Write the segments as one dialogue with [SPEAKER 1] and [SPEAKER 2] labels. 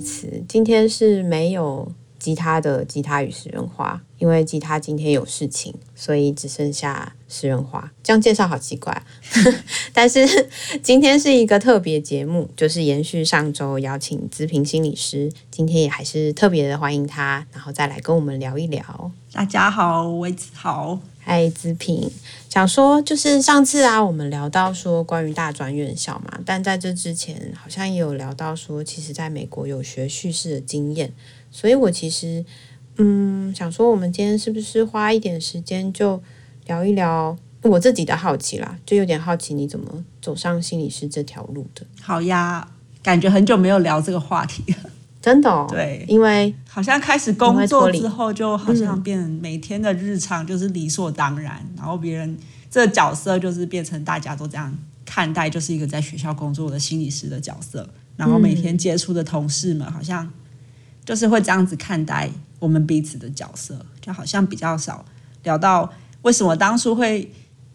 [SPEAKER 1] 词，今天是没有吉他的吉他与食人花，因为吉他今天有事情，所以只剩下食人花。这样介绍好奇怪啊，但是今天是一个特别节目，就是延续上周邀请姿萍心理师，今天也还是特别的欢迎他，然后再来跟我们聊一聊。
[SPEAKER 2] 大家好，我好。
[SPEAKER 1] 嗨，姿萍，想说就是上次啊，我们聊到说关于大专院校嘛，但在这之前好像也有聊到说，其实在美国有学叙事的经验。所以我其实，嗯，想说，我们今天是不是花一点时间就聊一聊我自己的好奇啦？就有点好奇你怎么走上心理师这条路的。
[SPEAKER 2] 好呀，感觉很久没有聊这个话题了，
[SPEAKER 1] 真的哦。
[SPEAKER 2] 对，
[SPEAKER 1] 因为
[SPEAKER 2] 好像开始工作之后，就好像变每天的日常就是理所当然，嗯、然后别人这个角色就是变成大家都这样看待，就是一个在学校工作的心理师的角色，然后每天接触的同事们好像。就是会这样子看待我们彼此的角色，就好像比较少聊到为什么当初会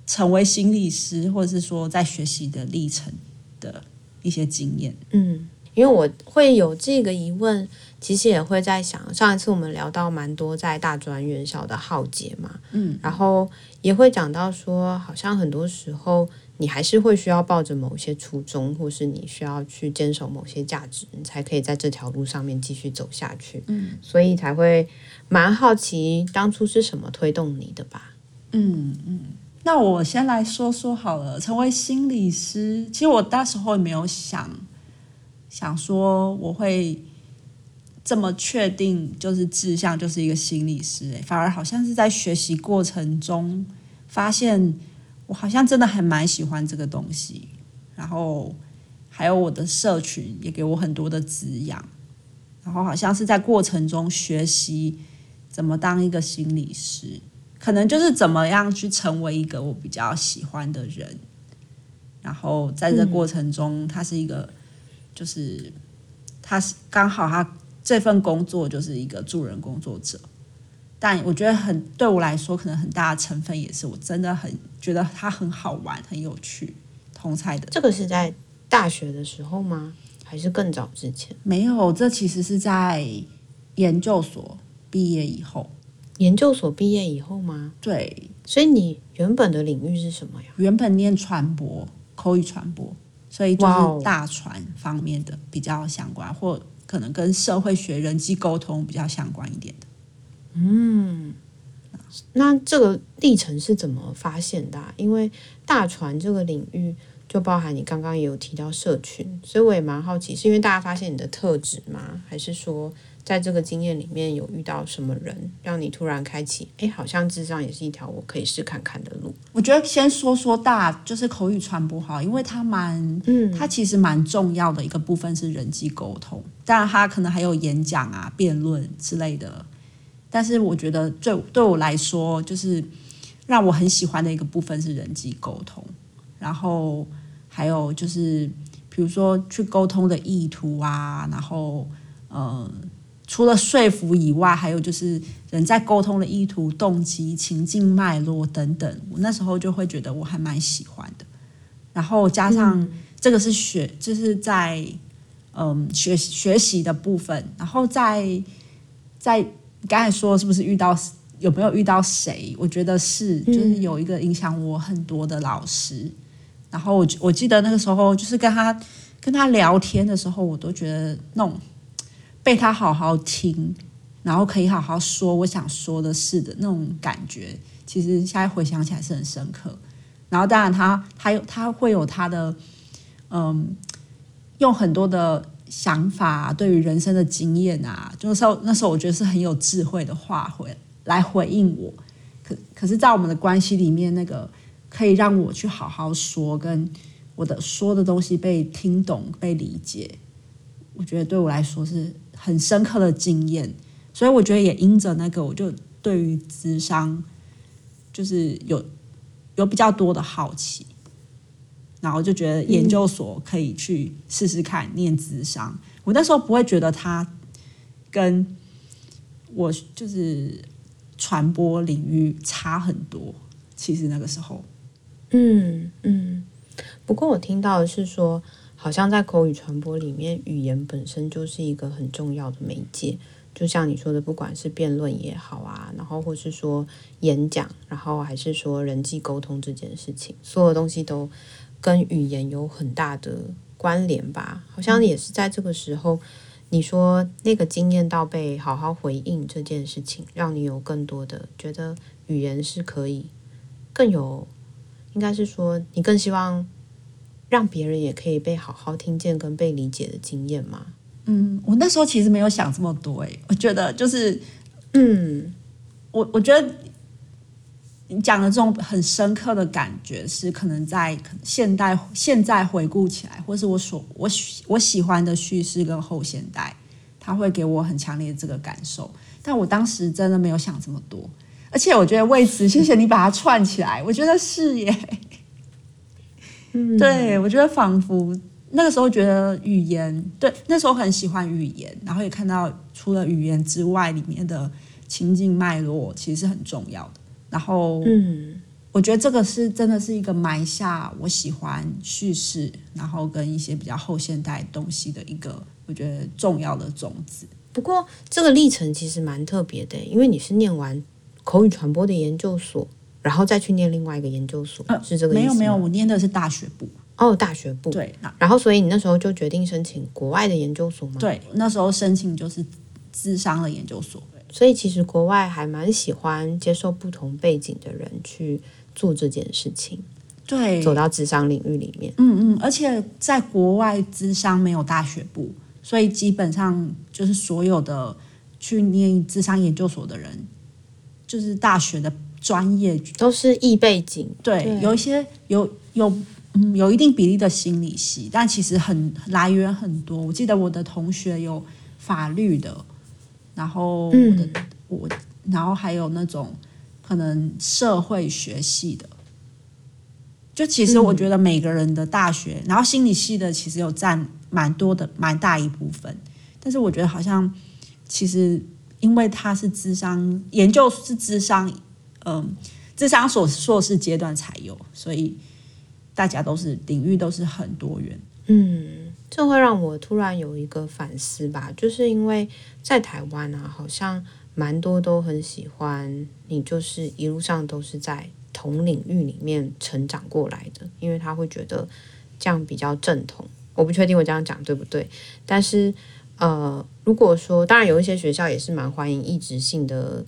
[SPEAKER 2] 成为心理师，或者是说在学习的历程的一些经验。
[SPEAKER 1] 嗯，因为我会有这个疑问，其实也会在想，上一次我们聊到蛮多在大专院校的浩劫嘛，嗯，然后也会讲到说，好像很多时候。你还是会需要抱着某些初衷，或是你需要去坚守某些价值，你才可以在这条路上面继续走下去。嗯，所以才会蛮好奇当初是什么推动你的吧？
[SPEAKER 2] 嗯嗯，那我先来说说好了。成为心理师，其实我那时候也没有想想说我会这么确定，就是志向就是一个心理师。哎，反而好像是在学习过程中发现。我好像真的还蛮喜欢这个东西，然后还有我的社群也给我很多的滋养，然后好像是在过程中学习怎么当一个心理师，可能就是怎么样去成为一个我比较喜欢的人，然后在这过程中，他是一个，就是他是刚好他这份工作就是一个助人工作者。但我觉得很对我来说，可能很大的成分也是我真的很觉得他很好玩、很有趣。同菜的
[SPEAKER 1] 这个是在大学的时候吗？还是更早之前？
[SPEAKER 2] 没有，这其实是在研究所毕业以后。
[SPEAKER 1] 研究所毕业以后吗？
[SPEAKER 2] 对。
[SPEAKER 1] 所以你原本的领域是什么呀？
[SPEAKER 2] 原本念传播，口语传播，所以就是大船方面的比较相关，或可能跟社会学、人际沟通比较相关一点的。
[SPEAKER 1] 嗯，那这个历程是怎么发现的啊？因为大船这个领域就包含你刚刚也有提到社群，所以我也蛮好奇，是因为大家发现你的特质吗？还是说在这个经验里面有遇到什么人，让你突然开启？哎，好像智商也是一条我可以试看看的路。
[SPEAKER 2] 我觉得先说说大，就是口语传播好，因为它蛮，嗯，它其实蛮重要的一个部分是人际沟通，当然它可能还有演讲啊、辩论之类的。但是我觉得，对对我来说，就是让我很喜欢的一个部分是人际沟通，然后还有就是，比如说去沟通的意图啊，然后呃，除了说服以外，还有就是人在沟通的意图、动机、情境脉络等等，我那时候就会觉得我还蛮喜欢的。然后加上这个是学，就是在嗯学学习的部分，然后在在。刚才说是不是遇到有没有遇到谁？我觉得是，就是有一个影响我很多的老师。然后我我记得那个时候，就是跟他跟他聊天的时候，我都觉得那种被他好好听，然后可以好好说我想说的事的那种感觉，其实现在回想起来是很深刻。然后当然他他有他会有他的嗯，用很多的。想法对于人生的经验啊，就是说那时候我觉得是很有智慧的话回来回应我。可可是，在我们的关系里面，那个可以让我去好好说，跟我的说的东西被听懂、被理解，我觉得对我来说是很深刻的经验。所以我觉得也因着那个，我就对于智商就是有有比较多的好奇。然后就觉得研究所可以去试试看念智商。我那时候不会觉得他跟我就是传播领域差很多。其实那个时候，
[SPEAKER 1] 嗯嗯。不过我听到的是说，好像在口语传播里面，语言本身就是一个很重要的媒介。就像你说的，不管是辩论也好啊，然后或是说演讲，然后还是说人际沟通这件事情，所有东西都跟语言有很大的关联吧？好像也是在这个时候，你说那个经验到被好好回应这件事情，让你有更多的觉得语言是可以更有，应该是说你更希望让别人也可以被好好听见跟被理解的经验吗？
[SPEAKER 2] 嗯，我那时候其实没有想这么多诶，我觉得就是，嗯，我我觉得你讲的这种很深刻的感觉，是可能在现代现在回顾起来，或是我所我喜我喜欢的叙事跟后现代，它会给我很强烈的这个感受。但我当时真的没有想这么多，而且我觉得为此，谢谢你把它串起来，我觉得是耶。嗯，对，我觉得仿佛。那个时候觉得语言对，那时候很喜欢语言，然后也看到除了语言之外，里面的情境脉络其实是很重要的。然后，嗯，我觉得这个是真的是一个埋下我喜欢叙事，然后跟一些比较后现代东西的一个我觉得重要的种子。
[SPEAKER 1] 不过这个历程其实蛮特别的，因为你是念完口语传播的研究所，然后再去念另外一个研究所，呃、是这个意思吗？
[SPEAKER 2] 没有没有，我念的是大学部。
[SPEAKER 1] 哦，大学部
[SPEAKER 2] 对，
[SPEAKER 1] 然后所以你那时候就决定申请国外的研究所吗？
[SPEAKER 2] 对，那时候申请就是智商的研究所。
[SPEAKER 1] 所以其实国外还蛮喜欢接受不同背景的人去做这件事情，
[SPEAKER 2] 对，
[SPEAKER 1] 走到智商领域里面。
[SPEAKER 2] 嗯嗯，而且在国外智商没有大学部，所以基本上就是所有的去念智商研究所的人，就是大学的专业
[SPEAKER 1] 都是异背景，
[SPEAKER 2] 对，对有一些有有。嗯，有一定比例的心理系，但其实很来源很多。我记得我的同学有法律的，然后我的、嗯、我，然后还有那种可能社会学系的。就其实我觉得每个人的大学，嗯、然后心理系的其实有占蛮多的蛮大一部分。但是我觉得好像其实因为他是智商研究是智商，嗯，咨商所硕士阶段才有，所以。大家都是领域都是很多元，
[SPEAKER 1] 嗯，这会让我突然有一个反思吧，就是因为在台湾啊，好像蛮多都很喜欢你，就是一路上都是在同领域里面成长过来的，因为他会觉得这样比较正统。我不确定我这样讲对不对，但是呃，如果说当然有一些学校也是蛮欢迎一直性的，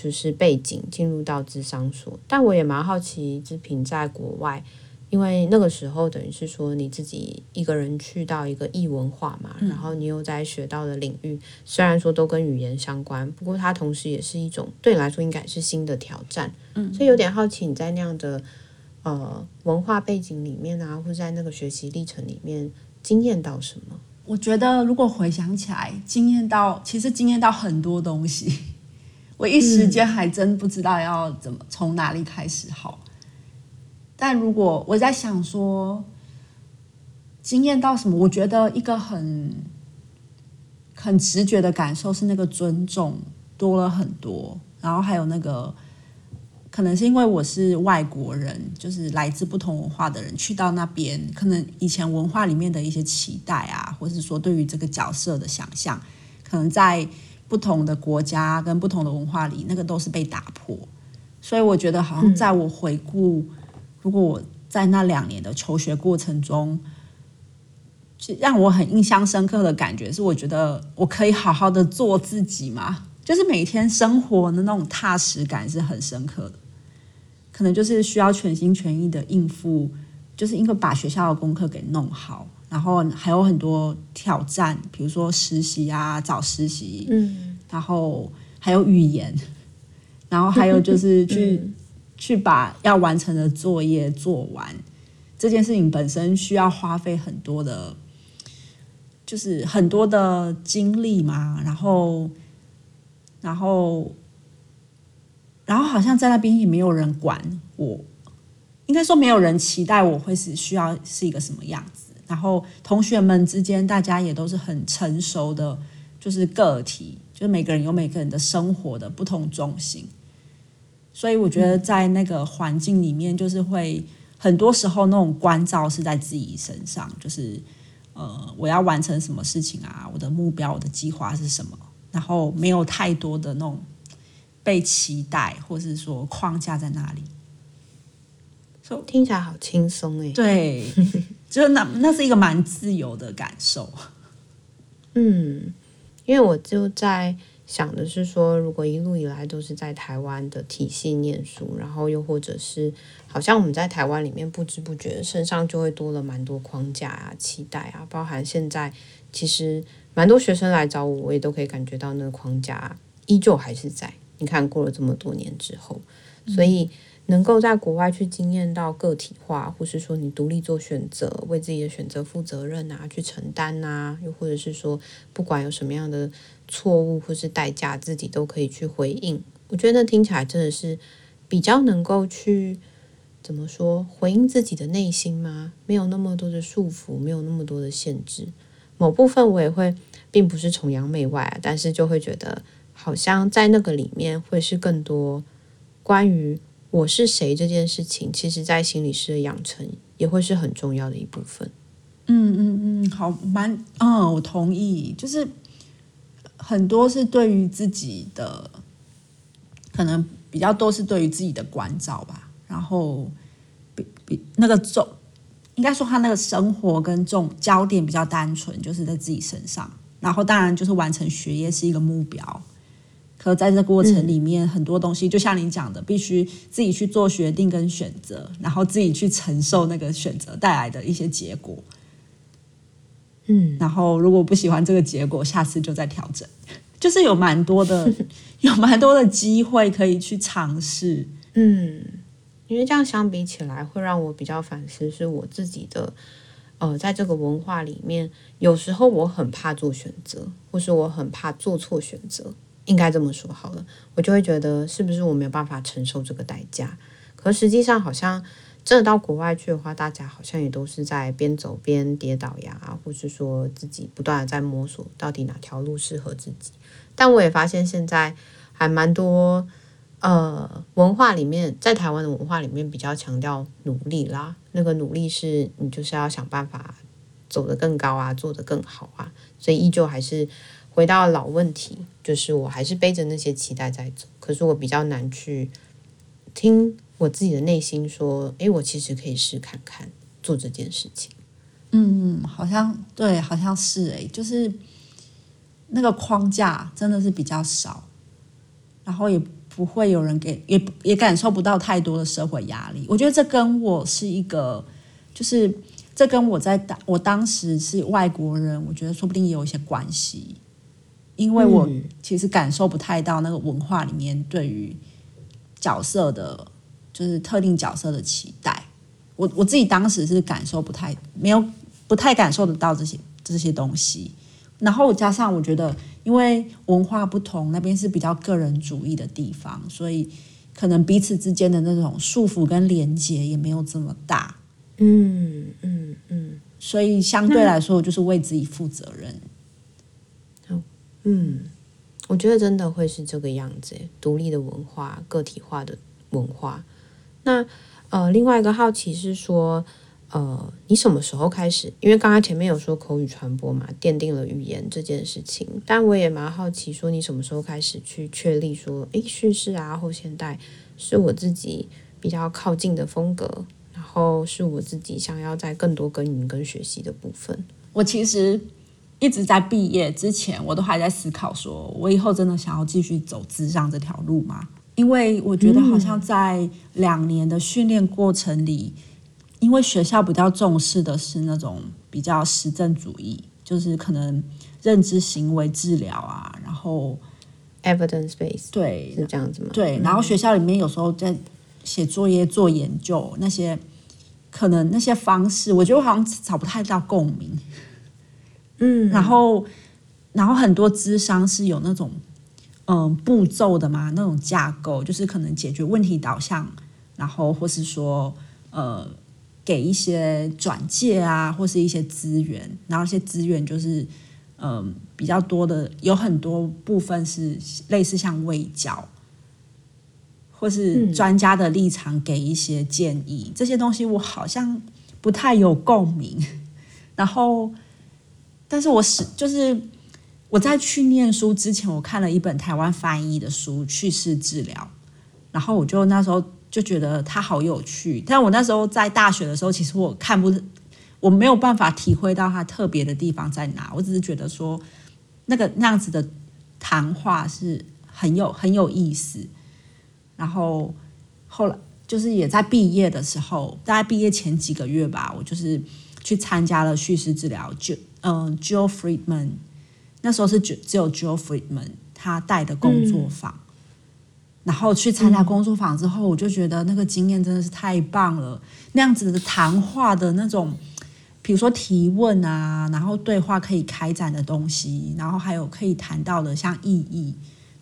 [SPEAKER 1] 就是背景进入到智商所，但我也蛮好奇志平在国外。因为那个时候等于是说你自己一个人去到一个异文化嘛，嗯、然后你又在学到的领域，虽然说都跟语言相关，不过它同时也是一种对你来说应该是新的挑战。嗯，所以有点好奇你在那样的呃文化背景里面啊，或者在那个学习历程里面经验到什么？
[SPEAKER 2] 我觉得如果回想起来，惊艳到其实惊艳到很多东西，我一时间还真不知道要怎么从哪里开始好。但如果我在想说，经验到什么？我觉得一个很很直觉的感受是那个尊重多了很多，然后还有那个可能是因为我是外国人，就是来自不同文化的人，去到那边，可能以前文化里面的一些期待啊，或是说对于这个角色的想象，可能在不同的国家跟不同的文化里，那个都是被打破。所以我觉得，好像在我回顾。如果我在那两年的求学过程中，让我很印象深刻的感觉是，我觉得我可以好好的做自己嘛，就是每天生活的那种踏实感是很深刻的。可能就是需要全心全意的应付，就是因为把学校的功课给弄好，然后还有很多挑战，比如说实习啊，找实习，嗯，然后还有语言，然后还有就是去。嗯去把要完成的作业做完，这件事情本身需要花费很多的，就是很多的精力嘛。然后，然后，然后好像在那边也没有人管我，应该说没有人期待我会是需要是一个什么样子。然后同学们之间，大家也都是很成熟的，就是个体，就是每个人有每个人的生活的不同重心。所以我觉得在那个环境里面，就是会很多时候那种关照是在自己身上，就是呃，我要完成什么事情啊？我的目标、我的计划是什么？然后没有太多的那种被期待，或是说框架在那里。
[SPEAKER 1] So, 听起来好轻松哎。
[SPEAKER 2] 对，就那那是一个蛮自由的感受。
[SPEAKER 1] 嗯，因为我就在。想的是说，如果一路以来都是在台湾的体系念书，然后又或者是好像我们在台湾里面不知不觉身上就会多了蛮多框架啊、期待啊，包含现在其实蛮多学生来找我，我也都可以感觉到那个框架依旧还是在。你看过了这么多年之后，所以。能够在国外去经验到个体化，或是说你独立做选择，为自己的选择负责任啊，去承担啊，又或者是说不管有什么样的错误或是代价，自己都可以去回应。我觉得那听起来真的是比较能够去怎么说回应自己的内心吗？没有那么多的束缚，没有那么多的限制。某部分我也会，并不是崇洋媚外啊，但是就会觉得好像在那个里面会是更多关于。我是谁这件事情，其实在心理师的养成也会是很重要的一部分。
[SPEAKER 2] 嗯嗯嗯，好，蛮，嗯，我同意，就是很多是对于自己的，可能比较多是对于自己的关照吧。然后比比那个重，应该说他那个生活跟重焦点比较单纯，就是在自己身上。然后当然就是完成学业是一个目标。可在这过程里面，很多东西就像你讲的，必须自己去做决定跟选择，然后自己去承受那个选择带来的一些结果。
[SPEAKER 1] 嗯，
[SPEAKER 2] 然后如果不喜欢这个结果，下次就再调整。就是有蛮多的，有蛮多的机会可以去尝试。
[SPEAKER 1] 嗯，因为这样相比起来，会让我比较反思是我自己的。呃，在这个文化里面，有时候我很怕做选择，或是我很怕做错选择。应该这么说好了，我就会觉得是不是我没有办法承受这个代价？可实际上好像真的到国外去的话，大家好像也都是在边走边跌倒呀，或是说自己不断的在摸索到底哪条路适合自己。但我也发现现在还蛮多呃文化里面，在台湾的文化里面比较强调努力啦，那个努力是你就是要想办法走得更高啊，做得更好啊，所以依旧还是。回到老问题，就是我还是背着那些期待在走，可是我比较难去听我自己的内心说，诶，我其实可以试看看做这件事情。
[SPEAKER 2] 嗯，好像对，好像是诶，就是那个框架真的是比较少，然后也不会有人给，也也感受不到太多的社会压力。我觉得这跟我是一个，就是这跟我在当我当时是外国人，我觉得说不定也有一些关系。因为我其实感受不太到那个文化里面对于角色的，就是特定角色的期待。我我自己当时是感受不太没有不太感受得到这些这些东西。然后加上我觉得，因为文化不同，那边是比较个人主义的地方，所以可能彼此之间的那种束缚跟连接也没有这么大。
[SPEAKER 1] 嗯嗯嗯。
[SPEAKER 2] 所以相对来说，我就是为自己负责任。
[SPEAKER 1] 嗯，我觉得真的会是这个样子，独立的文化、个体化的文化。那呃，另外一个好奇是说，呃，你什么时候开始？因为刚刚前面有说口语传播嘛，奠定了语言这件事情。但我也蛮好奇，说你什么时候开始去确立说，诶，叙事啊，后现代是我自己比较靠近的风格，然后是我自己想要在更多耕耘跟学习的部分。
[SPEAKER 2] 我其实。一直在毕业之前，我都还在思考，说我以后真的想要继续走咨商这条路吗？因为我觉得好像在两年的训练过程里，嗯、因为学校比较重视的是那种比较实证主义，就是可能认知行为治疗啊，然后
[SPEAKER 1] evidence base
[SPEAKER 2] 对
[SPEAKER 1] 是这样子吗？
[SPEAKER 2] 对，然后学校里面有时候在写作业、做研究那些，可能那些方式，我觉得我好像找不太到共鸣。
[SPEAKER 1] 嗯，
[SPEAKER 2] 然后，然后很多咨商是有那种嗯步骤的嘛，那种架构，就是可能解决问题导向，然后或是说呃给一些转介啊，或是一些资源，然后一些资源就是嗯比较多的，有很多部分是类似像卫教，或是专家的立场给一些建议，这些东西我好像不太有共鸣，然后。但是我是就是我在去念书之前，我看了一本台湾翻译的书《叙事治疗》，然后我就那时候就觉得它好有趣。但我那时候在大学的时候，其实我看不，我没有办法体会到它特别的地方在哪。我只是觉得说，那个那样子的谈话是很有很有意思。然后后来就是也在毕业的时候，大概毕业前几个月吧，我就是去参加了叙事治疗，就嗯，Joe Friedman，那时候是只只有 Joe Friedman 他带的工作坊，嗯、然后去参加工作坊之后，我就觉得那个经验真的是太棒了，那样子的谈话的那种，比如说提问啊，然后对话可以开展的东西，然后还有可以谈到的像意义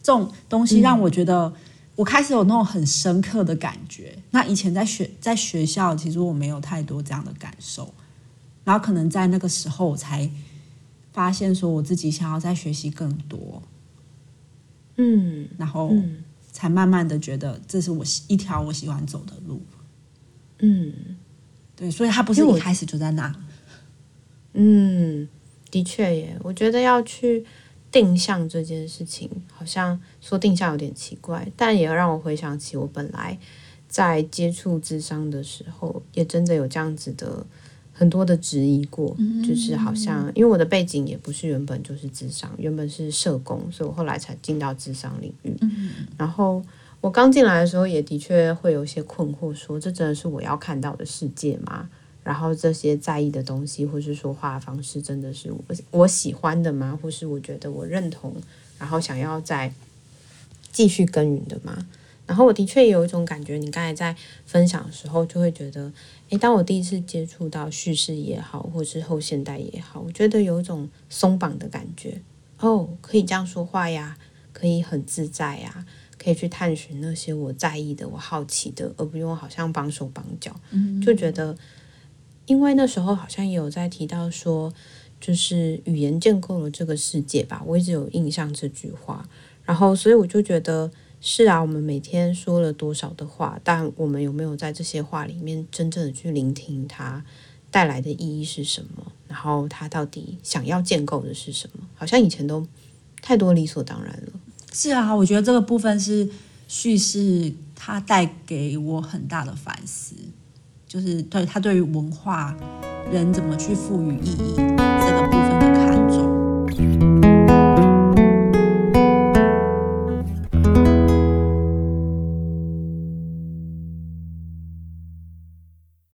[SPEAKER 2] 这种东西，让我觉得。嗯我开始有那种很深刻的感觉。那以前在学在学校，其实我没有太多这样的感受。然后可能在那个时候，我才发现说我自己想要再学习更多。
[SPEAKER 1] 嗯，
[SPEAKER 2] 然后才慢慢的觉得这是我一条我喜欢走的路。
[SPEAKER 1] 嗯，
[SPEAKER 2] 对，所以他不是一开始就在那。
[SPEAKER 1] 嗯，的确耶，我觉得要去。定向这件事情，好像说定向有点奇怪，但也让我回想起我本来在接触智商的时候，也真的有这样子的很多的质疑过，嗯、就是好像因为我的背景也不是原本就是智商，原本是社工，所以我后来才进到智商领域。
[SPEAKER 2] 嗯、
[SPEAKER 1] 然后我刚进来的时候，也的确会有一些困惑，说这真的是我要看到的世界吗？然后这些在意的东西，或是说话的方式，真的是我我喜欢的吗？或是我觉得我认同，然后想要再继续耕耘的吗？然后我的确有一种感觉，你刚才在分享的时候，就会觉得，诶，当我第一次接触到叙事也好，或是后现代也好，我觉得有一种松绑的感觉。哦，可以这样说话呀，可以很自在呀，可以去探寻那些我在意的、我好奇的，而不用好像绑手绑脚，就觉得。因为那时候好像也有在提到说，就是语言建构了这个世界吧，我一直有印象这句话。然后，所以我就觉得是啊，我们每天说了多少的话，但我们有没有在这些话里面真正的去聆听它带来的意义是什么？然后它到底想要建构的是什么？好像以前都太多理所当然了。
[SPEAKER 2] 是啊，我觉得这个部分是叙事，它带给我很大的反思。就是对他对于文化人怎么去赋予意义这个部分的。